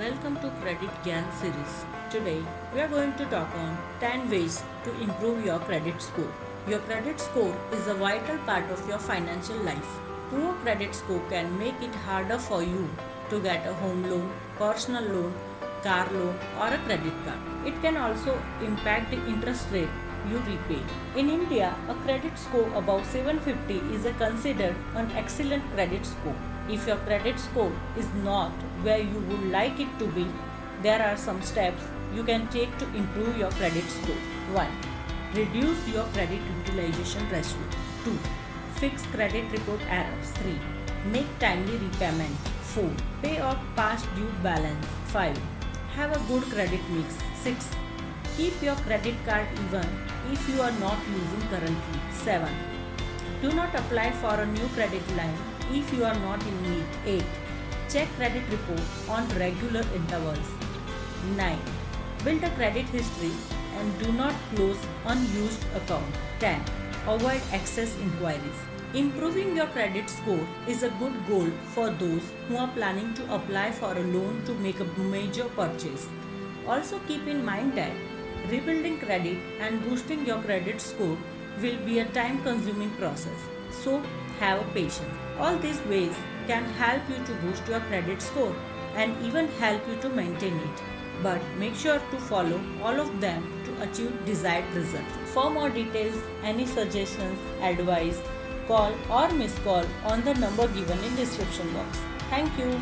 Welcome to Credit Gyan series. Today we are going to talk on 10 ways to improve your credit score. Your credit score is a vital part of your financial life. Poor credit score can make it harder for you to get a home loan, personal loan, car loan or a credit card. It can also impact the interest rate you repay. In India, a credit score above 750 is considered an excellent credit score. If your credit score is not where you would like it to be, there are some steps you can take to improve your credit score. 1. Reduce your credit utilization ratio. 2. Fix credit report errors. 3. Make timely repayment. 4. Pay off past due balance. 5. Have a good credit mix. 6. Keep your credit card even if you are not using currently. 7. Do not apply for a new credit line if you are not in need. 8. Check credit report on regular intervals. 9. Build a credit history and do not close unused account. 10. Avoid excess inquiries. Improving your credit score is a good goal for those who are planning to apply for a loan to make a major purchase. Also keep in mind that rebuilding credit and boosting your credit score will be a time consuming process. So have patience. All these ways can help you to boost your credit score and even help you to maintain it. But make sure to follow all of them to achieve desired results. For more details, any suggestions, advice, call or miss call on the number given in description box. Thank you.